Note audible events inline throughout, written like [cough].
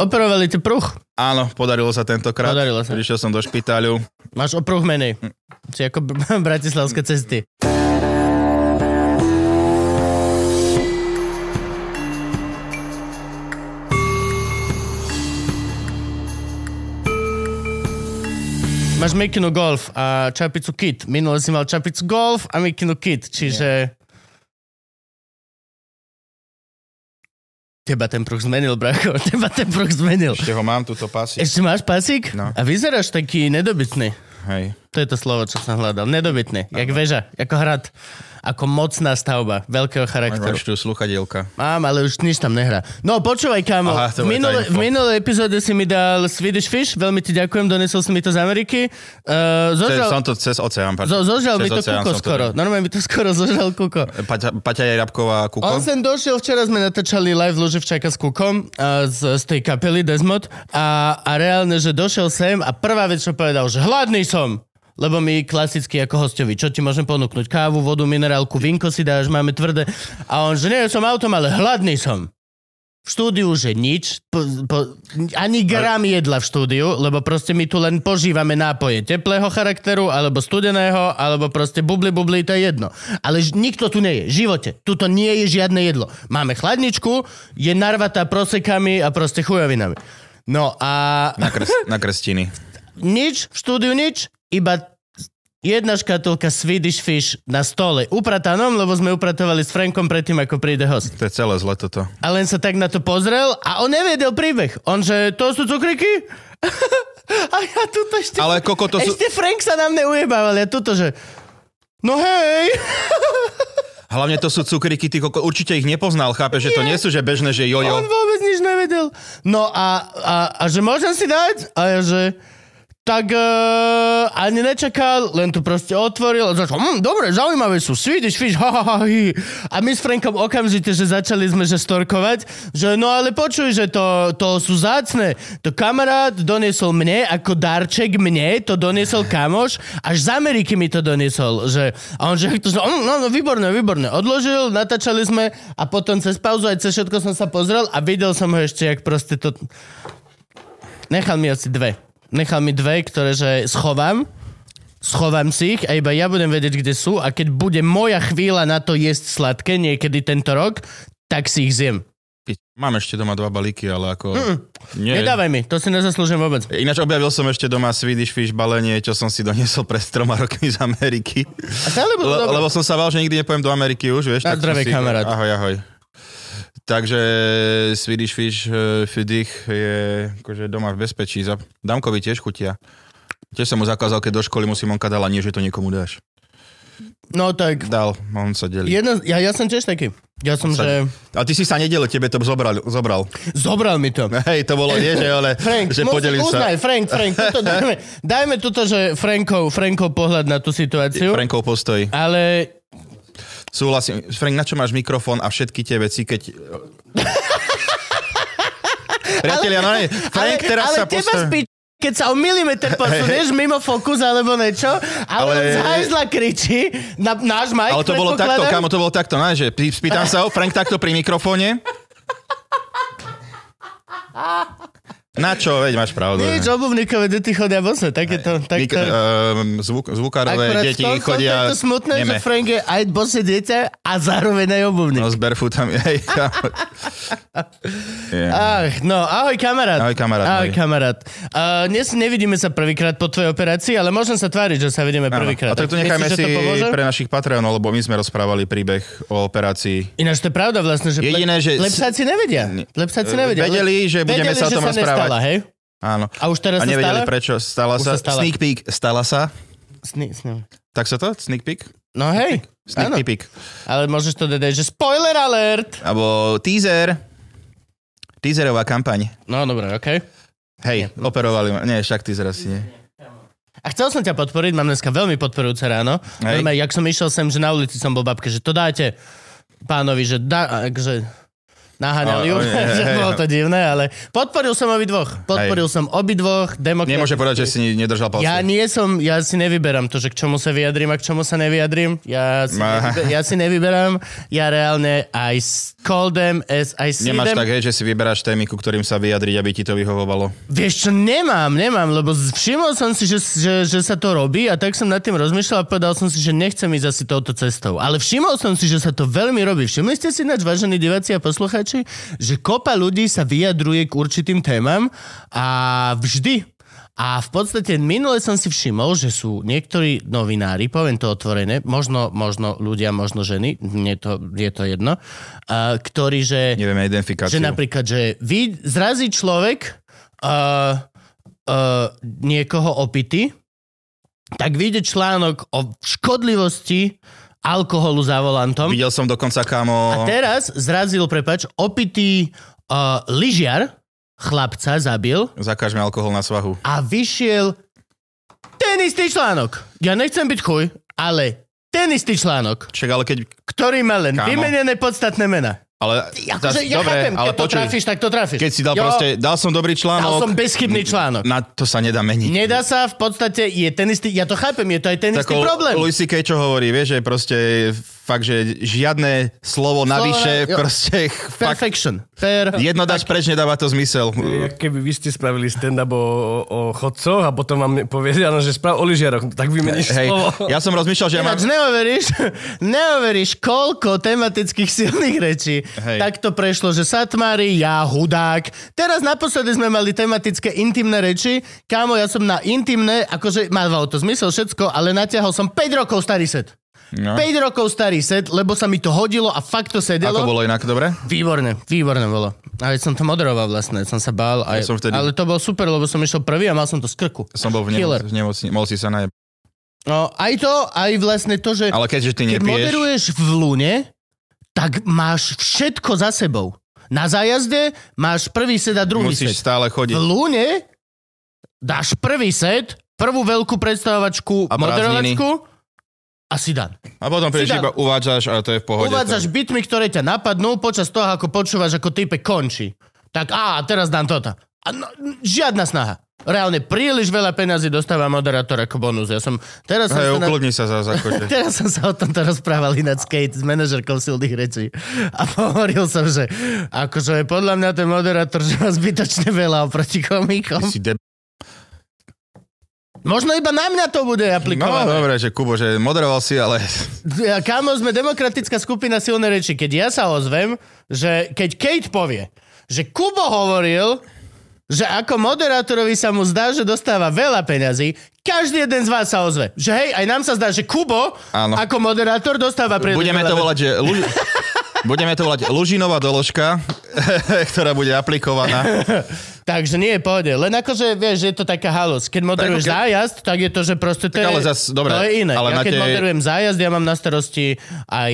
Operovali ti pruh. Áno, podarilo sa tentokrát. Podarilo sa. Prišiel som do špitáľu. Máš o pruh menej. Si ako br- [laughs] bratislavské cesty. Máš Mikinu Golf a čapicu Kit. Minule si mal čapicu Golf a Mikinu Kit, čiže... Teba ten pruh zmenil, bracho. [laughs] Teba ten pruh zmenil. Ešte ho mám, túto pasy. Ešte máš pasík? No. A vyzeráš taký nedobytný. Hej. To je to slovo, čo som hľadal. Nedobytný. Jak väža, ako hrad. Ako mocná stavba. Veľkého charakteru. Máš tu sluchadielka. Mám, ale už nič tam nehrá. No počúvaj, kámo. Aha, to v, minule, v minulej epizóde si mi dal Swedish Fish. Veľmi ti ďakujem, donesol si mi to z Ameriky. Uh, Cez, zožal, som to cez oceán. pardon. zo, zožal Cez mi to oceán kuko to skoro. dal. Normálne mi to [laughs] skoro zožal kuko. Paťa, Paťa Rabková Kuko. On sem došiel, včera sme natáčali live Luživčaka s Kukom a z, z tej kapely Desmod a, a reálne, že došiel sem a prvá vec, čo povedal, že hladný som. Lebo my klasicky ako hostovi, čo ti môžem ponúknuť? Kávu, vodu, minerálku, vinko si dáš, máme tvrdé. A on, že nie som autom, ale hladný som. V štúdiu, že nič, po, po, ani gram jedla v štúdiu, lebo proste my tu len požívame nápoje teplého charakteru, alebo studeného, alebo proste bubli, bubli, to je jedno. Ale ž- nikto tu nie je, v živote. Tuto nie je žiadne jedlo. Máme chladničku, je narvatá prosekami a proste chujovinami. No a Na, kres, na krstiny. nič, v štúdiu nič, iba jedna škatulka Swedish Fish na stole. Upratanom, lebo sme upratovali s Frankom predtým, ako príde host. To je celé zle toto. A len sa tak na to pozrel a on nevedel príbeh. On, že to sú cukriky? [laughs] a ja tuto ešte... Ale koko, to sú... Ešte Frank sa nám neujebával. Ja tuto, že... No hej! [laughs] Hlavne to sú cukriky, ty koko, určite ich nepoznal, chápeš, že to nie sú že bežné, že On jojo. vôbec nič nevedel. No a, a, a že môžem si dať? A ja, že... Tak uh, ani nečakal, len tu proste otvoril a začal, hm, dobre, zaujímavé sú, Swedish fish, ha, ha, ha, hi. A my s Frankom okamžite, že začali sme že storkovať, že no ale počuj, že to, to sú zácne. To kamarát doniesol mne, ako darček mne, to doniesol kamoš, až z Ameriky mi to doniesol. Že, a on že, to, že "Mm, no, no, výborné, výborné. Odložil, natáčali sme a potom cez pauzu aj cez všetko som sa pozrel a videl som ho ešte, jak proste to... Nechal mi asi dve. Nechal mi dve, ktoré že schovám. Schovám si ich a iba ja budem vedieť, kde sú a keď bude moja chvíľa na to jesť sladké niekedy tento rok, tak si ich zjem. Mám ešte doma dva balíky, ale ako... Nie. Nedávaj mi, to si nezaslúžim vôbec. Ináč objavil som ešte doma Swedish Fish balenie, čo som si doniesol pred troma rokmi z Ameriky. A stále Le, lebo som sa bál, že nikdy nepojem do Ameriky už, vieš. Na tak som zdravie, si- kamarát. Ahoj, ahoj. Takže Swedish Fish uh, Fidich je akože doma v bezpečí. Damkovi tiež chutia. Tiež som mu zakázal, keď do školy musím onka dala, nie, že to niekomu dáš. No tak, Dal, on sa delí. jedno, ja, ja som tiež taký. Ja som, Sa- že... A ty si sa nedelil, tebe to zobral. zobral. Zobral mi to. [laughs] Hej, to bolo nie, že ale Frank, že podelím uznaj, sa. Frank, Frank, tuto dajme, [laughs] dajme tuto, že Frankov, Frankov pohľad na tú situáciu. Frankov postoj. Ale Súhlasím. Frank, na čo máš mikrofón a všetky tie veci, keď... [laughs] Priatelia, no nie. Frank, ale, teraz ale sa teba postav... spí, keď sa o milimeter posunieš mimo fokus alebo niečo, ale, ale... z hajzla kričí na náš Mike, Ale to bolo takto, kamo, to bolo takto, no, že pý- spýtam sa ho, Frank takto pri mikrofóne. [laughs] Na čo, veď máš pravdu. Nič, obuvníkové deti chodia bose, takéto, Mik- takto. ehm, zvuk, zvukárové Akurát deti tom, chodia... je to smutné, neme. že Frank je aj bose dieťa a zároveň aj obuvník. No s kamo. Yeah. [laughs] Ach, no, ahoj kamarát. Ahoj, kamarát Ahoj kamarát. Uh, dnes nevidíme sa prvýkrát po tvojej operácii, ale môžem sa tváriť, že sa vidíme prvýkrát. A tak to nechajme si pre našich Patreonov, lebo my sme rozprávali príbeh o operácii. Ináč to je pravda vlastne, že Jediné, že- plepsáci nevedia. Plepsáci nevedia. Vedeli, že budeme sa o tom rozprávať. Nestala, hej? Áno. A už teraz A sa nevedeli stala? prečo. Stala Už sa. sa stala. Sneak peek. Stala sa. Sni, sni. Tak sa to? Sneak peek? No hej, Sneak áno. peek. Ale môžeš to dať, že spoiler alert. Alebo teaser. Teaserová kampaň. No dobre, okej. Hej, operovali ma. Nie, však teaser asi nie. A chcel som ťa podporiť, mám dneska veľmi podporujúce ráno. Hej. Normálne, jak som išiel sem, že na ulici som bol babke, že to dáte pánovi, že dá, že naháňali ju, [laughs] že hej, bolo to divné, ale podporil som obidvoch. Podporil Hej. som obidvoch demokraticky. Nemôže povedať, že si nedržal palce. Ja nie som, ja si nevyberám to, že k čomu sa vyjadrím a k čomu sa nevyjadrím. Ja si, nevyber, ja si nevyberám. Ja reálne s- call them as I see Nemáš them. tak, hej, že si vyberáš témy, ku ktorým sa vyjadriť, aby ti to vyhovovalo. Vieš čo, nemám, nemám, lebo všimol som si, že, že, že sa to robí a tak som nad tým rozmýšľal a povedal som si, že nechcem ísť asi touto cestou. Ale všimol som si, že sa to veľmi robí. Všimli ste si ináč, vážení diváci a poslucháči, že kopa ľudí sa vyjadruje k určitým témam a vždy a v podstate minule som si všimol, že sú niektorí novinári, poviem to otvorené, možno, možno ľudia, možno ženy, mne to, je to jedno, a, ktorí, že... Nevieme identifikáciu. Že napríklad, že vy, zrazí človek uh, uh, niekoho opity, tak vyjde článok o škodlivosti alkoholu za volantom. Videl som dokonca, kámo... A teraz zrazil, prepač, opitý uh, lyžiar, chlapca zabil Zakážme alkohol na svahu. a vyšiel ten istý článok. Ja nechcem byť chuj, ale ten istý článok, Však ale keď... ktorý má len Kámo. vymenené podstatné mena. Ale, Akože, ja dobre, chápem, ale keď to počuj, trafíš, tak to trafíš. keď si dal Jo, proste... Dal som dobrý Dal článok. som bezchybný článok. Na to sa nedá meniť. Nedá sa, v podstate je ten istý, ja to chápem, je to aj ten istý problém. Louis C.K. čo hovorí, vieš, že proste fakt, že žiadne slovo navyše, jo. proste [laughs] fakt, Perfection. Per... jedno dáš preč, nedáva to zmysel. Keby vy ste spravili stand-up o, o chodcoch a potom vám povie, áno, že sprav o lyžiaroch, tak vymeníš Hej, slovo. ja som rozmýšľal, že ja mám... Ináč neuveríš, [laughs] neuveríš, koľko tematických silných rečí. Hej. Tak to prešlo, že Satmári, ja, hudák. Teraz naposledy sme mali tematické intimné reči. Kámo, ja som na intimné, akože mávalo to zmysel všetko, ale natiahol som 5 rokov starý set. No. 5 rokov starý set, lebo sa mi to hodilo a fakt to sedelo. Ako bolo inak, dobre? Výborné, výborné bolo. A som to moderoval vlastne, som sa bál. Aj, Ja som vtedy- Ale to bol super, lebo som išiel prvý a mal som to z krku. Som bol v, Killer. nemo- v nemocni, mohol si sa najeb... No, aj to, aj vlastne to, že Ale keďže ty keď nepiješ, moderuješ v lune, tak máš všetko za sebou. Na zájazde máš prvý set a druhý musíš set. stále V chodiť. lune dáš prvý set, prvú veľkú predstavovačku, A moderovačku a si dan. A potom prídeš iba uvádzaš a to je v pohode. Uvádzaš bitmy, ktoré ťa napadnú počas toho, ako počúvaš, ako type končí. Tak á, teraz dám toto. A no, žiadna snaha. Reálne príliš veľa peniazy dostáva moderátor ako bonus. Ja som, teraz som Hej, sa na- sa zase. [laughs] Akože. Teraz som sa o tomto rozprával ináč Kate, s manažerkou silných rečí. A hovoril som, že akože podľa mňa ten moderátor, [laughs] že má zbytočne veľa oproti komikom. Si de... Možno iba na mňa to bude No aplikované. dobre, že Kubo, že moderoval si, ale kámo, sme demokratická skupina silné reči. Keď ja sa ozvem, že keď Kate povie, že Kubo hovoril, že ako moderátorovi sa mu zdá, že dostáva veľa peňazí, každý jeden z vás sa ozve. Že hej, aj nám sa zdá, že Kubo Áno. ako moderátor dostáva príliš budeme to volať, že... [laughs] Budeme to volať Lužinová doložka, [laughs] ktorá bude aplikovaná. [laughs] Takže nie pohode. Len akože, vieš, že je to taká halus. Keď moderuješ Tak, okay. zájazd, tak je to, že proste to, Tak ale je, zas, dobre, to je iné. ale ja keď tej- moderujem zájazd, ja mám na starosti aj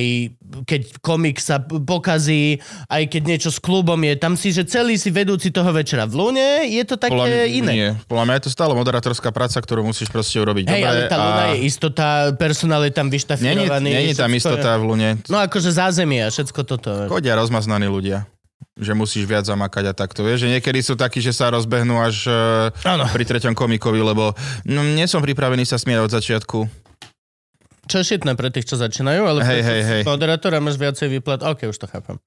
keď komik sa pokazí, aj keď niečo s klubom je. Tam si, že celý si vedúci toho večera. V Lune je to také Podľa mňa, iné. Nie. Podľa mňa je to stále moderátorská práca, ktorú musíš proste urobiť Hej, dobre. ale tá Luna a... je istota, personál je tam vyštafirovaný. není tam všetko istota v Lune. No akože zázemie a všetko toto. Chodia rozmaznaní ľudia že musíš viac zamakať a takto. Vieš, že niekedy sú takí, že sa rozbehnú až Áno. uh, pri treťom komikovi, lebo no, nie som pripravený sa smiať od začiatku. Čo je šitné pre tých, čo začínajú, ale Hej, hej, hej. moderátora máš viacej výplat. OK, už to chápem.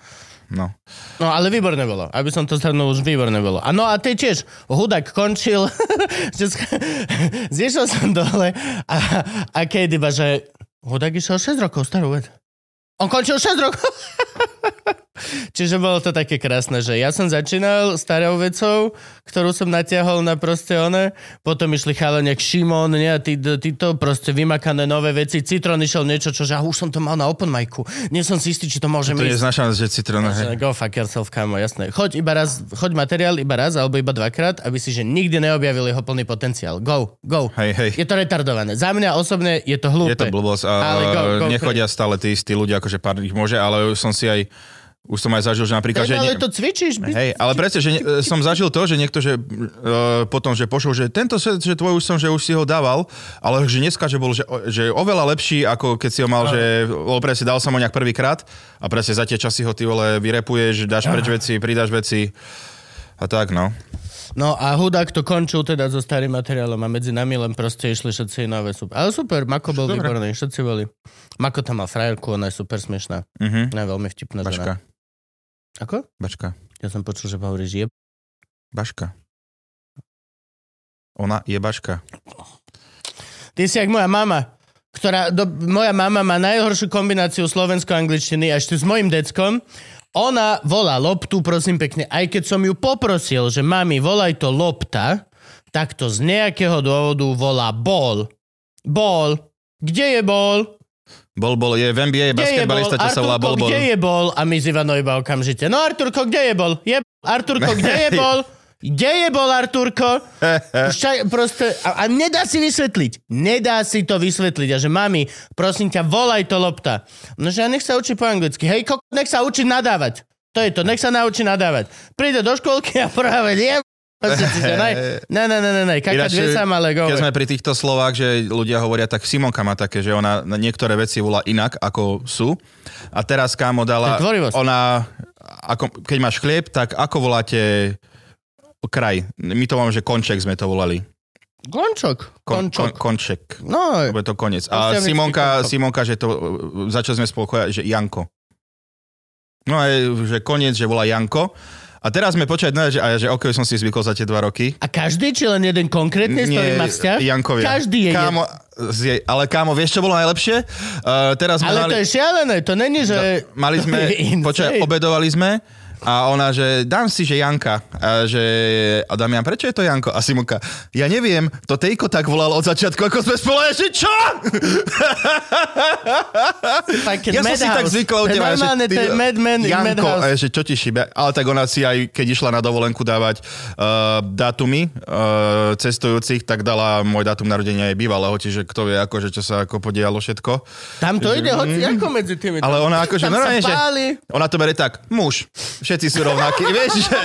No. No ale výborné bolo. Aby som to zhrnul, už výborné bolo. A no a ty tiež, hudák končil, [laughs] [laughs] zješiel som dole a, a keď iba, že hudák išiel 6 rokov starú vec. On končil 6 rokov. [laughs] Čiže bolo to také krásne, že ja som začínal starou vecou, ktorú som natiahol na proste one, potom išli chalani jak Šimon, nie, a tí, tí to proste vymakané nové veci. Citron išiel niečo, čo že už som to mal na open micu. Nie som si istý, či to môžem To je ísť. značná, že citrón. Že hej. Go fuck yourself, kámo, jasné. Choď iba raz, choď materiál iba raz, alebo iba dvakrát, aby si že nikdy neobjavil jeho plný potenciál. Go, go. Hej, hej. Je to retardované. Za mňa osobne je to hlúpe. Je to blbosť a Ale go, go, nechodia stále tí istí ľudia, akože pár ich môže, ale som si aj Už som aj zažil, že napríklad... Tak, Že ale nie- to cvičíš. by- Hej, ale presne, že ne, som zažil to, že niekto, že uh, potom, že pošol, že tento set, že tvoj už som, že už si ho dával, ale že dneska, že bol, že, že oveľa lepší, ako keď si ho mal, že bol presne, dal som ho nejak prvýkrát a presne za tie časy ho ty vole vyrepuješ, dáš preč veci, pridáš veci a tak, no. No a hudák to končil teda so starým materiálom a medzi nami len proste išli všetci nové super. Ale super, Mako bol Dobre. výborný, všetci boli. Mako tam mal frajerku, ona je super smiešná. Mhm. Ona je veľmi vtipná Baška, žena. Ako? bačka, Ja som počul, že hovoríš je. baška. Ona je baška. Ty si jak moja mama, ktorá, do, moja mama má najhoršiu kombináciu slovensko-angličtiny až tu s mojim deckom. Ona volá loptu, prosím pekne, aj keď som ju poprosil, že mami, volaj to lopta, tak to z nejakého dôvodu volá bol. Bol. Kde je bol? Bol, bol, je v NBA, basketbalista, čo sa volá bol, bol. kde je bol? A my s Ivanou iba okamžite. No Arturko, kde je bol? Je Arturko, kde je [laughs] bol? Kde je bol Arturko? [laughs] Však proste, a, a nedá si vysvetliť. Nedá si to vysvetliť. A že mami, prosím ťa, volaj to lopta. No že a nech sa učí po anglicky. Hej, kok, nech sa učí nadávať. To je to, nech sa naučí nadávať. Príde do školky a [laughs] práve je... Ne, ne, ne, ne, ne, kakať Ináč, vie sa, ale go Keď sme pri týchto slovách, že ľudia hovoria, tak Simonka má také, že ona na niektoré veci volá inak, ako sú. A teraz kámo dala, ona, ako, keď máš chlieb, tak ako voláte kraj? My to máme, že konček sme to volali. Končok. Kon, kon, konček. No, je to koniec. A Simonka, končok. Simonka, že to, začali sme spolu že Janko. No a je, že koniec, že volá Janko. A teraz sme počať, no, že, a že ok, som si zvykol za tie dva roky. a každý, či len jeden konkrétny, s ktorým má vzťah? Jankovia. Každý je kámo, je, ale kámo, vieš, čo bolo najlepšie? Uh, teraz Ale mali, to je šialené, to není, že... mali sme, [laughs] počkaj, obedovali sme a ona, že dám si, že Janka. A, že, a Damian, prečo je to Janko? A Simonka, ja neviem, to Tejko tak volal od začiatku, ako sme spolu, že čo? [laughs] Ja som si tak zvykla u je teba, Normálne, že to je Mad Men in Janko, že čo ti šíbe? Ale tak ona si aj, keď išla na dovolenku dávať uh, dátumy uh, cestujúcich, tak dala môj dátum narodenia jej bývalého, čiže kto vie, akože, čo sa ako podialo všetko. Tam to ide hoci ako medzi tými. Ale ona akože normálne, že ona to berie tak, muž, všetci sú rovnakí, [laughs] vieš, že...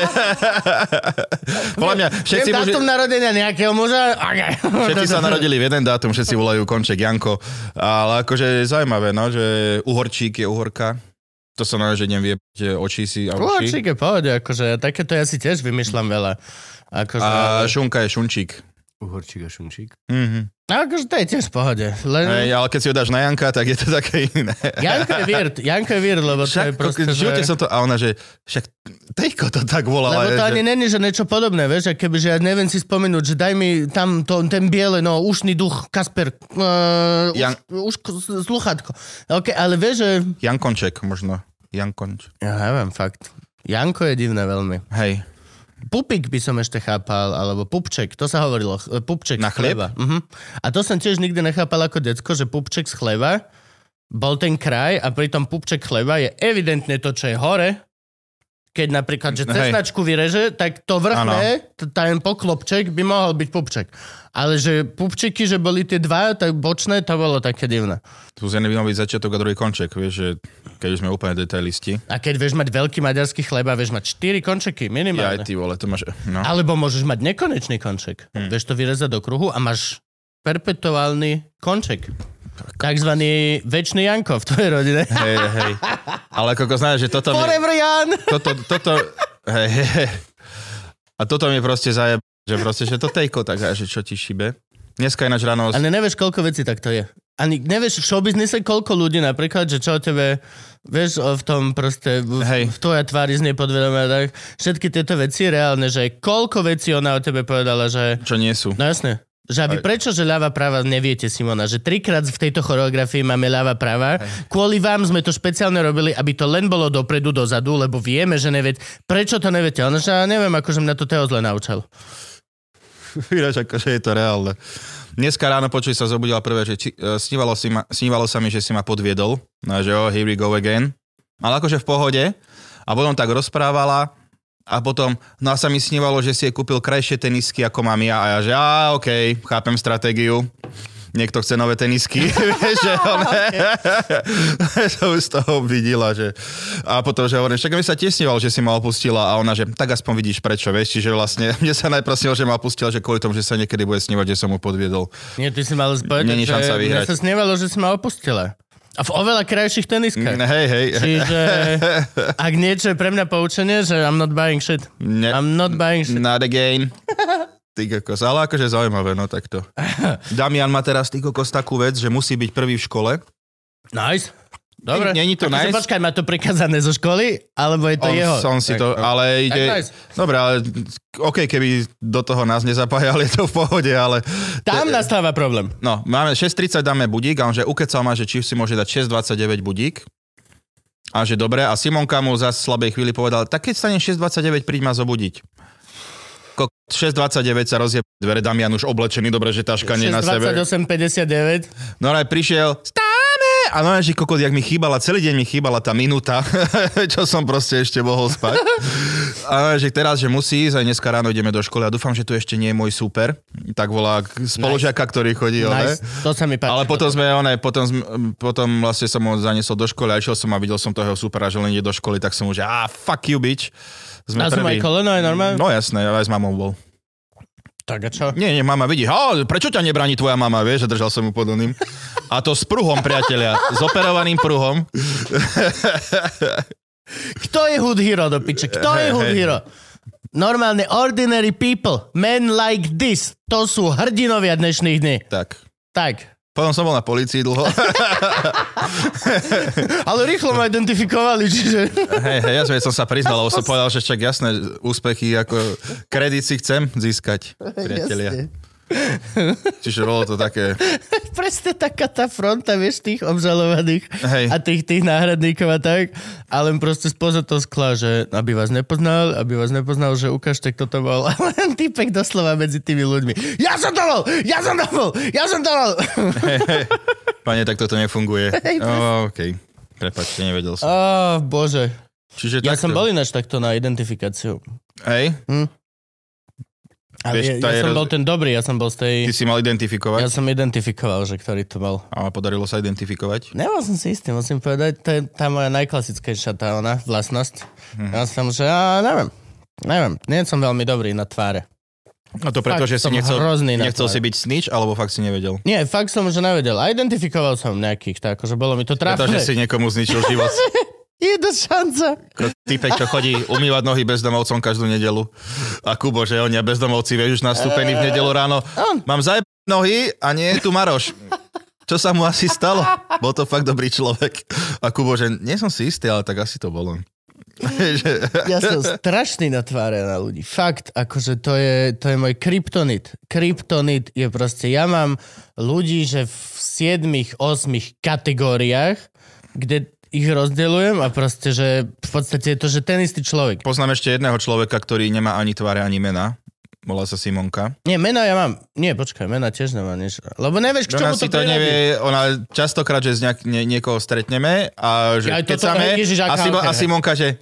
[laughs] Podľa mňa, všetci, Viem muži, dátum narodenia nejakého muža. Okay. všetci sa narodili v jeden dátum, všetci volajú Konček, Janko, ale akože je zaujímavé, no, že Uhorčík je Uhorka, to sa normálne, že nevie, že oči si a uši. Kôčik je pohode, akože takéto ja si tiež vymýšľam veľa. Akože, A šunka je šunčík. Uhorčík a šunčík. Mhm. No, akože to je tiež v pohode. Len Hej, ale keď si ho dáš na Janka, tak je to také iné. Janko je weird, Janko je weird, lebo to je Však, proste, v živote že... som to, a ona, že však Tejko to tak volala. Lebo to že, ani není, že niečo podobné, vieš, keby, že ja neviem si spomenúť, že daj mi tam to, ten biele, no, ušný duch, Kasper, uh, Jan- už, už, sluchátko. OK, ale vieš, že... Jankonček možno. Jankonč. Ja neviem, fakt. Janko je divné veľmi. Hej. Pupik by som ešte chápal, alebo pupček, to sa hovorilo, ch- pupček Na z chleba. Uh-huh. A to som tiež nikdy nechápal ako decko, že pupček z chleba bol ten kraj a pritom pupček chleba je evidentne to, čo je hore. Keď napríklad, že cesnačku vyreže, tak to vrchné, ten poklopček by mohol byť pupček. Ale že pupčeky, že boli tie dva, tak bočné, to bolo také divné. Tu z mal byť začiatok a druhý konček, vieš, že keď už sme úplne detailisti. A keď vieš mať veľký maďarský chleba, vieš mať 4 končeky Ja minimálne. aj ty vole, to máš... No. Alebo môžeš mať nekonečný konček. Hmm. Vieš to vyrezať do kruhu a máš perpetuálny konček. Takzvaný väčší Janko v tvojej rodine. Hej, hej. Ale ako znáš, že toto mi... Forever Jan! Toto, toto... Hej, hej. A toto mi proste zajeb... Že proste, že to tejko, tak a že čo ti šibe. Dneska ináč ráno... Ale nevieš, koľko vecí takto je. Ani nevieš v showbiznise, koľko ľudí napríklad, že čo o tebe, vieš, o- v tom proste, v, Hej. v tvoja tvári znie podvedomé, tak všetky tieto veci reálne, že koľko vecí ona o tebe povedala, že Čo nie sú. No jasné. Že aby Aj. prečo, že ľava práva neviete, Simona, že trikrát v tejto choreografii máme ľava práva. Kvôli vám sme to špeciálne robili, aby to len bolo dopredu, dozadu, lebo vieme, že neviete. Prečo to neviete? Ono, že ja neviem, akože mňa to Teo zle naučil. [laughs] Ináč akože je to reálne. Dneska ráno počuj sa zobudila prvé, že či, e, snívalo, si ma, snívalo sa mi, že si ma podviedol. No, že oh, here we go again. Ale akože v pohode. A potom tak rozprávala a potom, no a sa mi snívalo, že si jej kúpil krajšie tenisky ako mám ja. A ja, že á, okej, chápem stratégiu. niekto chce nové tenisky, [laughs] [laughs] že on, som [laughs] z toho videla, že a potom, že hovorím, však mi sa tesníval, že si ma opustila a ona, že tak aspoň vidíš prečo, vieš, čiže vlastne mne sa najprv že ma opustila, že kvôli tomu, že sa niekedy bude snívať, že som mu podviedol. Nie, ty si mal povedať, Není mne sa snívalo, že si ma opustila. A v oveľa krajších teniskách. Hej, hej. Čiže ak niečo je pre mňa poučenie, že I'm not buying shit. Ne, I'm not buying shit. not again. Ty kokos, ale akože zaujímavé, no takto. [laughs] Damian má teraz ty kokos takú vec, že musí byť prvý v škole. Nice. Dobre. Není to nice? Počkaj, má to prikazané zo školy? Alebo je to On, jeho? som si to, ale ide... nice. Dobre, ale OK, keby do toho nás nezapájali, [laughs] je to v pohode, ale... Tam nastáva problém. No, máme 6.30 dáme budík a on že ukecal ma, že či si môže dať 6.29 budík. A že dobre, a Simonka mu za slabej chvíli povedal, tak keď stane 6.29, príď ma zobudiť. Ko- 6.29 sa rozje dvere, Damian už oblečený, dobre, že taška nie na sebe. 6.28.59. No ale prišiel, stáme! A no že kokot, jak mi chýbala, celý deň mi chýbala tá minúta, [laughs] čo som proste ešte mohol spať. [laughs] A že teraz, že musí ísť, aj dneska ráno ideme do školy a dúfam, že tu ešte nie je môj super. Tak volá spolužiaka, ktorý chodí. Nice. Nice. To sa mi páči. Ale potom sme, one, potom, potom vlastne som ho zaniesol do školy a išiel som a videl som toho supera, že len ide do školy, tak som mu, že ah, fuck you, bitch. Sme A som aj koleno, aj normálne? No jasné, aj s mamou bol. Tak a čo? Nie, nie, mama vidí, ha, prečo ťa nebráni tvoja mama, vieš, že držal som mu pod oným. A to s pruhom, priatelia, s operovaným pruhom. [laughs] Kto je hood hero do piče? Kto je Hej, hood hej. hero? Normálne ordinary people, men like this, to sú hrdinovia dnešných dní. Tak. Tak. Potom som bol na policii dlho. [laughs] Ale rýchlo ma identifikovali, čiže... hej, hej, ja som, sa priznal, lebo som povedal, že však jasné, úspechy ako kredit si chcem získať, priatelia. Jasne. Čiže bolo to také, [laughs] Presne taká tá fronta, vieš, tých obžalovaných Hej. a tých, tých náhradníkov a tak. A len proste spoza to skla, že aby vás nepoznal, aby vás nepoznal, že ukážte, kto to bol. [laughs] A len týpek doslova medzi tými ľuďmi. Ja som to bol! Ja som to bol! Ja som to bol! [laughs] pane, tak toto nefunguje. Hej, Oh, OK, prepačte, nevedel som. Ó, bože. Čiže Ja takto. som bol ináč takto na identifikáciu. Hej, Ale Vieš, ja, ja som roz- bol ten dobrý, ja som bol z tej... ty si mal identifikovať Ja som identifikoval, že ktorý to bol. a podarilo sa identifikovať. Nebol som si istý, musím povedať, to je tá moja najklasickejšia tá ona, vlastnosť. Mhm. Ja som, že ja neviem, neviem, nie som veľmi dobrý na tváre. A to preto, Fakt že si nechcel, nechcel si byť snitch, alebo fakt si nevedel? Nie, fakt som, že nevedel. A identifikoval som nejakých, tak akože bolo mi to trápne. Pretože si niekomu zničil život. [laughs] Je to šanca. Ako Typek, čo chodí umývať nohy bezdomovcom každú nedelu. A Kubo, že oni a bezdomovci, vieš, už nastúpení v nedelu ráno. Mám zajeb nohy a nie je tu Maroš. Čo sa mu asi stalo? Bol to fakt dobrý človek. A Kubo, že nie som si istý, ale tak asi to bolo. [laughs] Ja som strašný na tváre na ľudí. Fakt, akože to je, to je môj kryptonit. Kryptonit je proste, ja mám ľudí, že v 7, 8 kategóriách, kde ich rozdeľujem a proste, že v podstate je to, že ten istý človek. Poznám ešte jedného človeka, ktorý nemá ani tváre, ani mena. Volá sa Simonka. Nie, mena ja mám. Nie, počkaj, mena tiež nemá nič. Lebo nevieš, k čomu to to nevie, ona častokrát, že z nejak, nie, niekoho stretneme a že Ja, kecame a, aká Simo, a. Simonka, že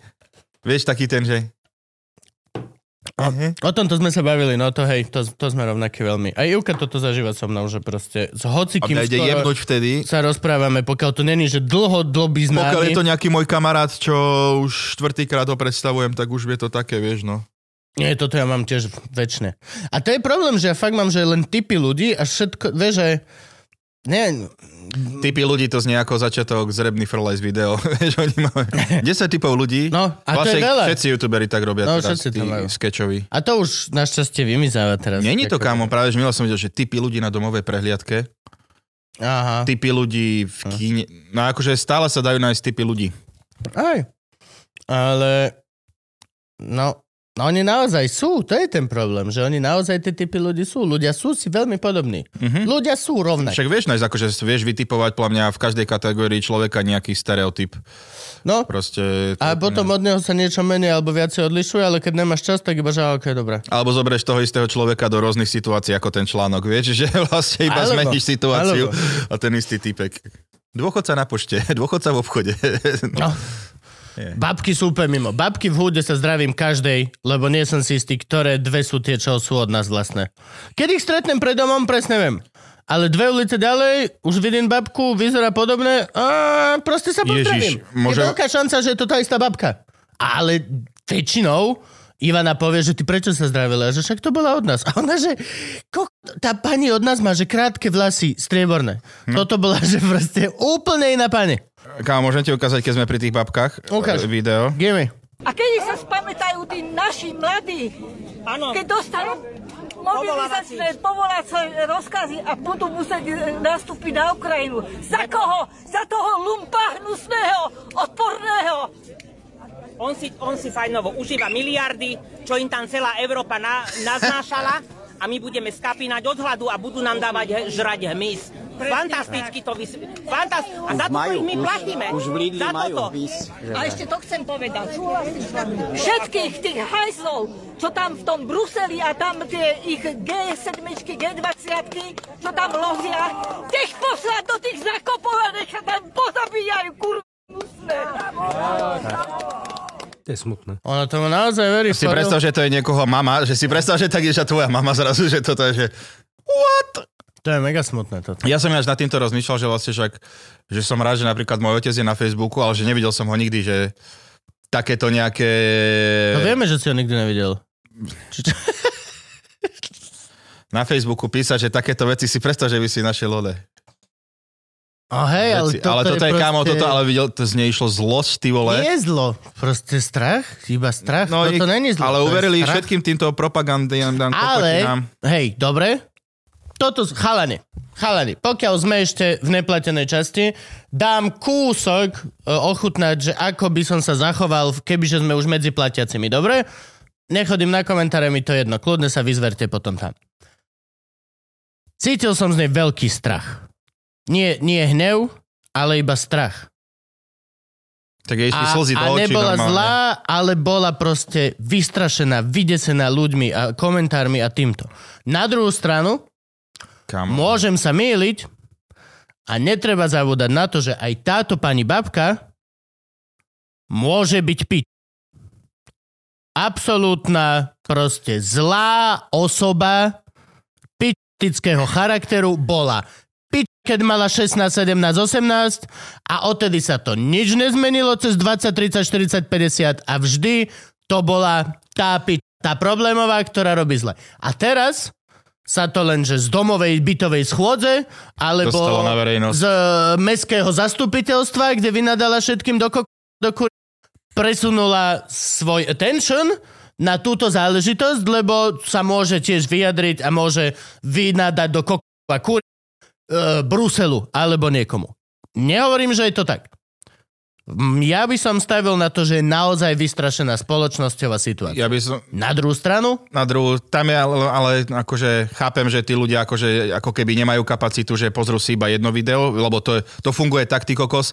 vieš taký ten, že O tomto sme sa bavili, no to hej, to, to sme rovnakí veľmi. Aj Ivka toto zažíva so mnou, že proste s a hocikým ide skoro vtedy, sa rozprávame, pokiaľ to není, že dlhodobý známy. pokiaľ je to nejaký môj kamarát, čo už štvrtýkrát ho predstavujem, tak už je to také, vieš, no. Nie, toto ja mám tiež väčšine. A to je problém, že ja fakt mám, že len typy ľudí a všetko, vieš, že... Nie, Typy ľudí to znie ako začiatok zrebný video. [laughs] Vieš, oni máme 10 typov ľudí. No, a to je veľa. Všetci youtuberi tak robia No, teraz, tí skečoví. a to už našťastie vymizáva teraz. Není to, kámo, práve že milo som videl, že typy ľudí na domovej prehliadke, Aha. typy ľudí v kíne, no akože stále sa dajú nájsť typy ľudí. Aj. Ale... No, no oni naozaj sú, to je ten problém, že oni naozaj tie typy ľudí sú. Ľudia sú si veľmi podobní. Mhm. Ľudia sú rovnakí. Však vieš nájsť, akože vieš vytipovať podľa mňa v každej kategórii človeka nejaký stereotyp. No, Proste... a to- potom od neho sa niečo menej alebo viacej odlišuje, ale keď nemáš čas, tak iba že ok, dobré. Alebo zoberieš toho istého človeka do rôznych situácií, ako ten článok, vieš, že [laughs] vlastne iba Alebo- zmeníš situáciu alebo- a ten istý typek. Dôchodca na pošte, [laughs] dôchodca v obchode. [laughs] No. Je. Babky sú úplne mimo. Babky v húde sa zdravím každej, lebo nie som si istý, ktoré dve sú tie, čo sú od nás vlastné. Keď ich stretnem pred domom, presne viem. Ale dve ulice ďalej, už vidím babku, vyzerá podobné a proste sa pozdravím. Ježiš, môže- Je veľká šanca, že je to tá istá babka. Ale väčšinou Ivana povie, že ty prečo sa zdravila? Že však to bola od nás. A ona, že kok, tá pani od nás má, že krátke vlasy, strieborné. No. Toto bola, že proste úplne iná pani. Kámo, môžem ti ukázať, keď sme pri tých babkách? Ukáž. e, Video. Gimme. A kedy sa spamätajú tí naši mladí, Áno. keď dostanú mobilizačné povoláce rozkazy a budú musieť e, nastúpiť na Ukrajinu. Za koho? Za toho lumpa hnusného, odporného. On si, on si fajnovo užíva miliardy, čo im tam celá Európa na, naznášala a my budeme skapínať od hladu a budú nám dávať žrať hmyz. Fantasticky to vys... Fantast... A za to majú, my už- platíme. už v Lidli majú že A ešte to chcem povedať. Všetkých tých hajzlov, čo tam v tom Bruseli a tam tie ich G7, G20, čo tam lozia, tých poslať do tých zakopov a tam pozabíjajú, kurva. To je smutné. Ona tomu naozaj verí. Si predstav, že to je niekoho mama, že si predstav, že tak je že tvoja mama zrazu, že toto je, že what? To je mega smutné toto. Ja som až nad týmto rozmýšľal, že vlastne však, že som rád, že napríklad môj otec je na Facebooku, ale že nevidel som ho nikdy, že takéto nejaké... No vieme, že si ho nikdy nevidel. Či? [laughs] Na Facebooku písať, že takéto veci si predstav, že by si našiel ode. A hej, ale Veci. toto, ale toto je, kámo, proste- toto, ale videl, to z nej išlo zlosť, ty vole. Nie je zlo, proste strach, iba strach. No, toto ich- není zlo. ale uverili všetkým týmto propagandám, Ale, hej, dobre, toto, chalani, chalani, pokiaľ sme ešte v neplatenej časti, dám kúsok e, ochutnať, že ako by som sa zachoval, kebyže sme už medzi platiacimi, dobre? Nechodím na komentáre, mi to jedno, kľudne sa vyzverte potom tam. Cítil som z nej veľký strach. Nie, nie hnev, ale iba strach. Tak jej A, slzy do a nebola normálne. zlá, ale bola proste vystrašená, vydesená ľuďmi a komentármi a týmto. Na druhú stranu, Kámo. môžem sa míliť a netreba zabúdať na to, že aj táto pani babka môže byť piť. Absolútna proste zlá osoba pičtického charakteru bola. Keď mala 16, 17, 18 a odtedy sa to nič nezmenilo cez 20, 30, 40, 50 a vždy to bola tá pič, tá problémová, ktorá robí zle. A teraz sa to len, že z domovej bytovej schôdze, alebo na verejnosť. z e, mestského zastupiteľstva, kde vynadala všetkým do, kok- do kur... presunula svoj attention na túto záležitosť, lebo sa môže tiež vyjadriť a môže vynadať do kok- a kur... e, Bruselu alebo niekomu. Nehovorím, že je to tak. Ja by som stavil na to, že je naozaj vystrašená spoločnosťová situácia. Ja by som, Na druhú stranu, na druhú, tam je ale, ale akože chápem, že tí ľudia akože ako keby nemajú kapacitu, že pozrú si iba jedno video, lebo to, to funguje tak, ty kokos.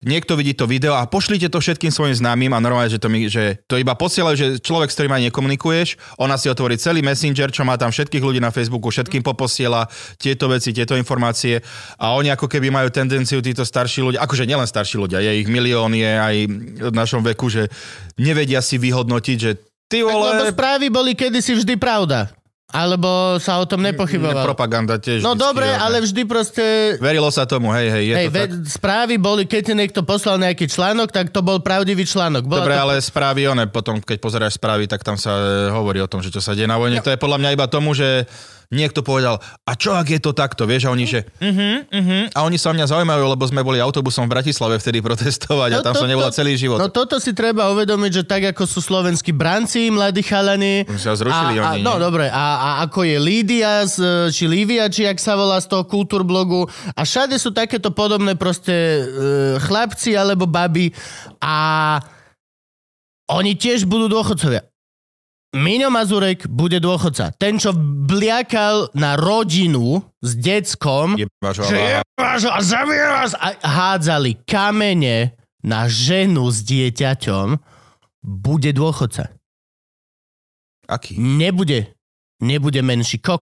Niekto vidí to video a pošlite to všetkým svojim známym a normálne, že to, mi, že to iba posielajú, že človek, s ktorým aj nekomunikuješ, ona si otvorí celý messenger, čo má tam všetkých ľudí na Facebooku, všetkým poposiela tieto veci, tieto informácie a oni ako keby majú tendenciu, títo starší ľudia, akože nielen starší ľudia, je ich milión, je aj v našom veku, že nevedia si vyhodnotiť, že ty tak, lebo vole, správy boli kedysi vždy pravda. Alebo sa o tom nepochybovalo. propaganda tiež. No dobre, ale vždy proste... Verilo sa tomu, hej, hej, je Hej, to ve, tak. správy boli, keď niekto poslal nejaký článok, tak to bol pravdivý článok. Bola Dobre, to... ale správy, one, potom keď pozeráš správy, tak tam sa e, hovorí o tom, že čo sa deje na vojne. To je podľa mňa iba tomu, že niekto povedal, a čo ak je to takto, vieš, a oni, že uh-huh, uh-huh, a oni sa o mňa zaujímajú, lebo sme boli autobusom v Bratislave vtedy protestovať a tam som nebola celý život. No toto si treba uvedomiť, že tak ako sú slovenskí branci, mladí chalani... Sa zrušili a, a, oni, No nie? dobre, a, a ako je Lídia, z, či Lívia, či jak sa volá z toho kultúrblogu. A všade sú takéto podobné proste e, chlapci alebo baby a oni tiež budú dôchodcovia. Miňo Mazurek bude dôchodca. Ten, čo bliakal na rodinu s deckom, Jebáš, že jebáš a zabije vás a hádzali kamene na ženu s dieťaťom, bude dôchodca. Aký? Nebude. Nebude menší kok.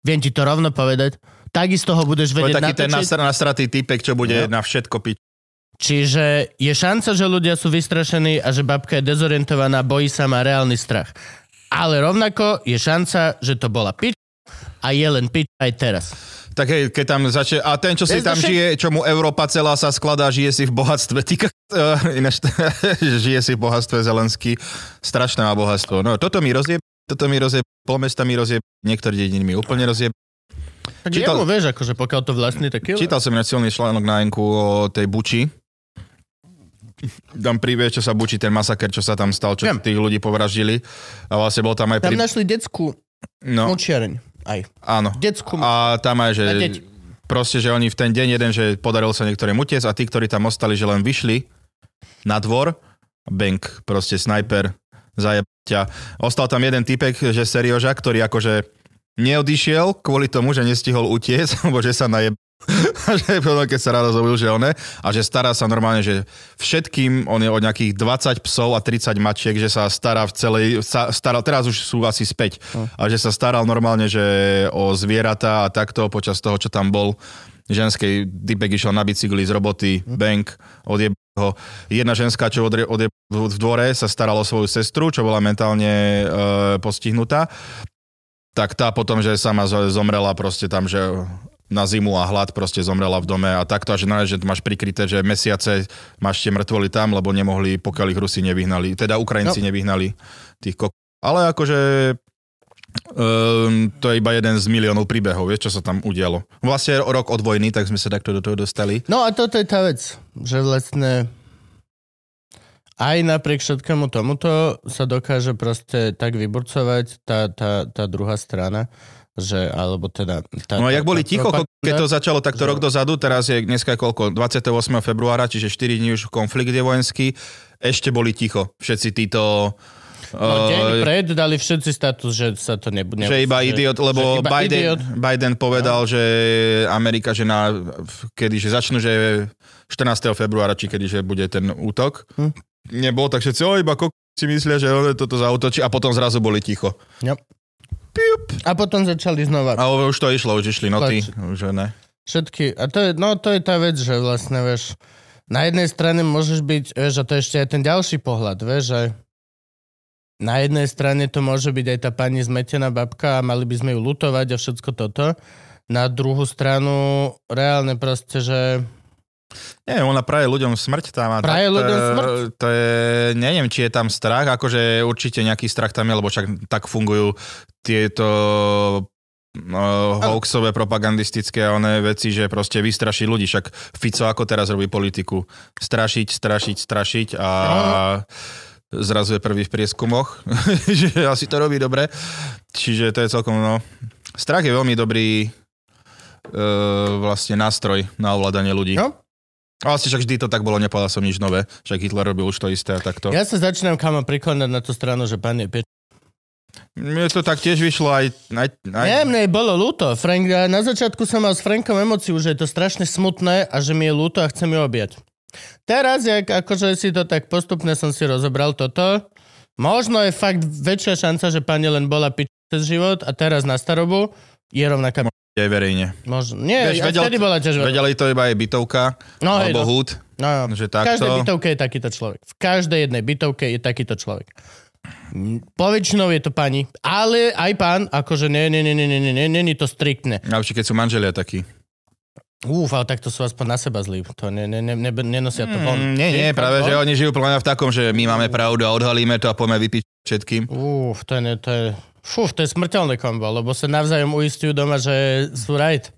Viem ti to rovno povedať. Takisto ho budeš To je vedieť taký ten natočiť. nasra- nasratý typek, čo bude na všetko piť. Čiže je šanca, že ľudia sú vystrašení a že babka je dezorientovaná, bojí sa, má reálny strach. Ale rovnako je šanca, že to bola pič a je len pič aj teraz. Tak hej, keď tam začne... A ten, čo si Vieš, tam však- žije, čo mu Európa celá sa skladá, žije si v bohatstve. Ty, uh, [laughs] ináč, [laughs] žije si v bohatstve Zelenský. Strašné má bohatstvo. No, toto mi rozje... Toto mi rozje... Pol mesta mi rozje... Niektoré dediny mi úplne rozje... Tak Čítal- jemu, vieš, akože pokiaľ to vlastní, tak je... Čítal som ináč silný článok na Enku o tej Buči. Tam príbeh, čo sa bučí, ten masaker, čo sa tam stal, čo Viem. tých ľudí povraždili. A vlastne bol tam aj... Tam Pri... našli detskú No, močiareň. Aj. áno. Detskú A tam aj, že proste, že oni v ten deň jeden, že podarilo sa niektorým utiec a tí, ktorí tam ostali, že len vyšli na dvor, bank, proste snajper, zajeb ťa. Ostal tam jeden typek, že serioža, ktorý akože neodišiel kvôli tomu, že nestihol utiec, [laughs] alebo že sa najeb [laughs] že keď sa ráno zobudil, že one, a že stará sa normálne, že všetkým, on je od nejakých 20 psov a 30 mačiek, že sa stará v celej, sa, staral, teraz už sú asi späť, a že sa staral normálne, že o zvieratá a takto počas toho, čo tam bol, ženskej typek išiel na bicykli z roboty, bank, odjeb ho. Jedna ženská, čo odje, odje, v dvore, sa starala o svoju sestru, čo bola mentálne e, postihnutá, tak tá potom, že sama zo- zomrela proste tam, že na zimu a hlad proste zomrela v dome a takto, a že, že máš prikryté, že mesiace máš tie mŕtvoly tam, lebo nemohli, pokiaľ ich Rusi nevyhnali, teda Ukrajinci no. nevyhnali tých kok... Ale akože um, to je iba jeden z miliónov príbehov, vieš, čo sa tam udialo. Vlastne rok od vojny, tak sme sa takto do toho dostali. No a toto je tá vec, že vlastne aj napriek všetkému tomuto sa dokáže proste tak vyburcovať tá, tá, tá druhá strana, že, alebo teda... Tá, No a jak boli ticho, keď to začalo takto že- rok dozadu, teraz je dneska koľko, 28. februára, čiže 4 dní už konflikt je vojenský, ešte boli ticho. Všetci títo... No, deň eh, pred dali všetci status, že sa to nebude... že iba idiot, lebo iba Biden, idiot. Biden povedal, že Amerika, že na, kedy, že začnú, že 14. februára, či kedy, že bude ten útok. Hm. Nebol, tak všetci, o, iba kok si myslia, že on toto zautočí a potom zrazu boli ticho. Yep. A potom začali znova. A už to išlo, už išli noty, už ne. Všetky, a to je, no to je tá vec, že vlastne, vieš, na jednej strane môžeš byť, vieš, a to je ešte aj ten ďalší pohľad, vieš, že na jednej strane to môže byť aj tá pani zmetená babka a mali by sme ju lutovať a všetko toto. Na druhú stranu reálne proste, že Nie, ona praje ľuďom smrť tam. Praje tak, to ľuďom smrť? To je, neviem, či je tam strach, akože určite nejaký strach tam je, lebo však tak fungujú tieto no, hoaxové, propagandistické a oné veci, že proste vystraší ľudí. Však Fico ako teraz robí politiku. Strašiť, strašiť, strašiť a zrazu je prvý v prieskumoch, [laughs] že asi to robí dobre. Čiže to je celkom, no... Strach je veľmi dobrý e, vlastne nástroj na ovládanie ľudí. no, Ale asi však vždy to tak bolo, nepovedal som nič nové. Však Hitler robil už to isté a takto. ja sa začínam kamo prikladať na tú stranu, že pán je peč. Mne to tak tiež vyšlo aj... aj, aj... Nie, mne bolo ľúto. Frank, na začiatku som mal s Frankom emociu, že je to strašne smutné a že mi je ľúto a chcem ju objať. Teraz, jak akože si to tak postupne som si rozobral toto, možno je fakt väčšia šanca, že pani len bola pič cez život a teraz na starobu je rovnaká aj verejne. Možno. Nie, Vieš, vedel, vtedy bola tiež verejne. Vedeli to iba aj bytovka, no, alebo no. hud. No. Že takto... V každej bytovke je takýto človek. V každej jednej bytovke je takýto človek. Poväčšinou je to pani, ale aj pán, akože nie, nie, nie, nie, nie, nie, nie, nie to striktne. A keď sú manželia takí. Uf, ale tak sú aspoň na seba zlí. To ne, ne, ne, ne, nenosia to von. Mm, nie, nie, práve, že oni žijú plne v takom, že my máme pravdu a odhalíme to a poďme vypiť všetkým. Uf, to je, to je, fuf, to je smrteľné kombo, lebo sa navzájom uistujú doma, že sú right.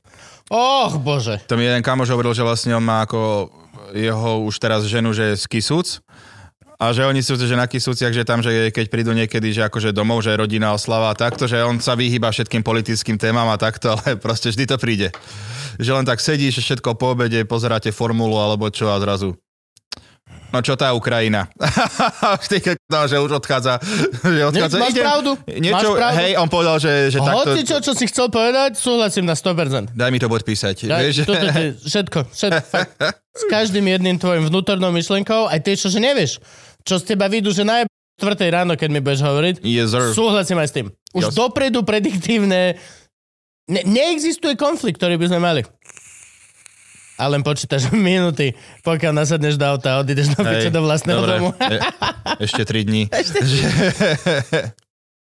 Och, bože. To mi jeden kamoš hovoril, že vlastne on má ako jeho už teraz ženu, že je z Kisúc a že oni sú že na Kisúciach, že tam, že keď prídu niekedy, že akože domov, že rodina oslava a takto, že on sa vyhýba všetkým politickým témam a takto, [laughs] ale proste vždy to príde. Že len tak sedíš, všetko po obede, pozeráte formulu alebo čo a zrazu No čo tá Ukrajina? [laughs] Vždy, keď no, že už odchádza. Že odchádza. máš Idem- pravdu, Niečo, máš pravdu. hej, on povedal, že, že takto... Hoci čo, čo si chcel povedať, súhlasím na 100%. Daj mi to podpísať. Ja, vieš? toto, to, všetko, všetko, [laughs] fakt. S každým jedným tvojim vnútornou myšlenkou, aj ty, čo že nevieš. Čo z teba vidú, že najeb 4 ráno, keď mi budeš hovoriť, Yes, sir. súhlasím aj s tým. Už Yes. dopredu prediktívne... Ne, neexistuje konflikt, ktorý by sme mali. A len počítaš [laughs] minúty, pokiaľ nasadneš do auta a odídeš do piče do vlastného dobre. domu. E, ešte 3 dní. [laughs]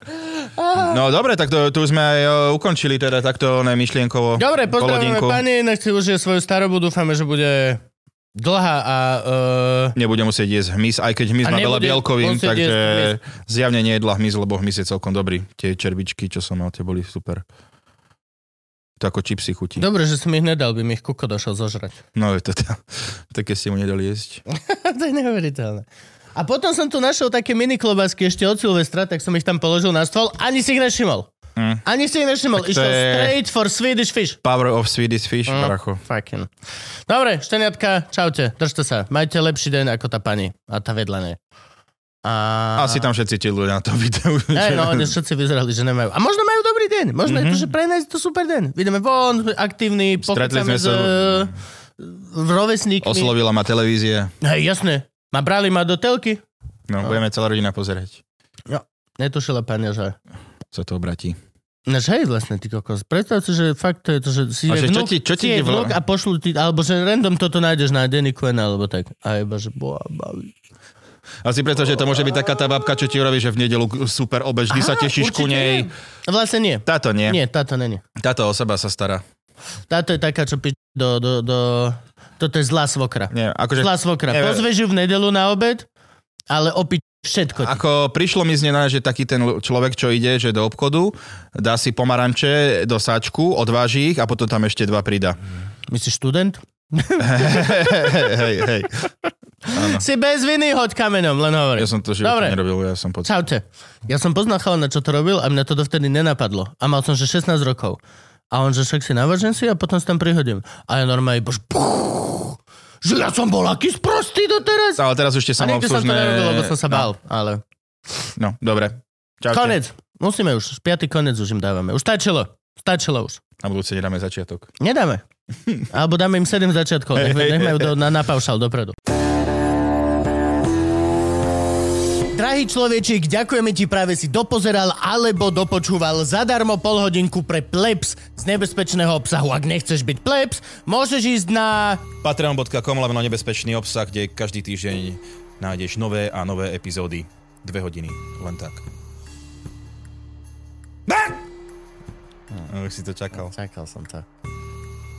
[laughs] no dobre, tak to, tu sme aj e, ukončili teda takto ne, myšlienkovo. Dobre, pozdravujeme pani, nech si užije svoju starobu, dúfame, že bude dlhá a... Uh, Nebude musieť jesť hmyz, aj keď hmyz má veľa bielkovín, takže zjavne nejedla hmyz, lebo hmyz je celkom dobrý. Tie červičky, čo som mal, tie boli super. To ako čipsy chutí. dobre, že som ich nedal, by mi ich kuko došiel zožrať. No je to tá. [laughs] Také ste mu nedali jesť. [laughs] to je neuveriteľné. A potom som tu našiel také mini klobásky ešte od Silvestra, tak som ich tam položil na stôl, ani si ich nevšimol. Mm. Ani si ich nevšimol. Je- straight for Swedish fish. Power of Swedish fish, Mm. bracho. Fucking. Dobre, šteniatka, čaute, držte sa. Majte lepší deň ako tá pani a tá vedľa nej. A... Asi tam všetci tí ľudia na tom videu. Hej, no, oni všetci vyzerali, že nemajú. A možno majú dobrý deň. Možno mm-hmm. je to, že pre nás je to super deň. Vidíme von, aktívni, Mhm. Stretli sme s sa- e, rovesníkmi. Oslovila ma televízia. Hej, jasné. Ma brali ma do telky. No, budeme celá rodina pozerať. Netušila pani, že... Sa to obratí. Než hej, vlastne, ty kokos. Predstav si, že fakt to je to, že si A je že čo vnúk, ti- čo ti je v- vnúk a pošlu ti, alebo že random toto nájdeš na Denny Quinn, alebo tak. A iba, že boha, baví. A si predstav, že to môže byť taká tá babka, čo ti robí, že v nedelu super obed, vždy sa tešíš ku nej. nie. Vlastne nie. Táto nie. Nie, táto není. Táto osoba sa stará. Táto je taká, čo pič do, do, do... Toto je zlá svokra. Nie, akože, Zlá svokra. neviem. Pozveš ju v nedelu na obed, ale opiť všetko. ti. ako prišlo mi z že taký ten človek, čo ide, že do obchodu, dá si pomaranče do sáčku, odváži ich a potom tam ešte dva pridá. Myslíš študent? Hej, hej. Si bez viny, hoď kameňom, len hovorím. Ja som to životne Dobre. nerobil, ja som pocit. Čaute. Ja som poznal chalana, čo to robil a mňa to dovtedy nenapadlo. A mal som že 16 rokov. A on, že však si navažen si a potom si tam prihodím. A ja normálne, bož, puch, že ja som bol aký sprostý doteraz. Ale teraz už tie A nikdy som to nerobil, lebo som sa bál. Ale No, dobre. Čaute. konec. Musíme už. Piatý konec už im dávame. Už stačilo. Stačilo už. Na budúce nedáme začiatok. Nedáme. [laughs] Alebo dáme im 7 začiatkov. Nech, nech majú do, na, na paušal dopredu. Drahý človečik, ďakujeme ti práve si dopozeral alebo dopočúval zadarmo pol hodinku pre plebs z nebezpečného obsahu. Ak nechceš byť plebs, môžeš ísť na... Patreon.com lomeno nebezpečný obsah, kde každý týždeň nájdeš nové a nové epizódy. Dve hodiny, len tak. No, už si to čakal. Čakal som to.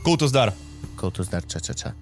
Kultus dar. Kultus dar, ča, ča, ča.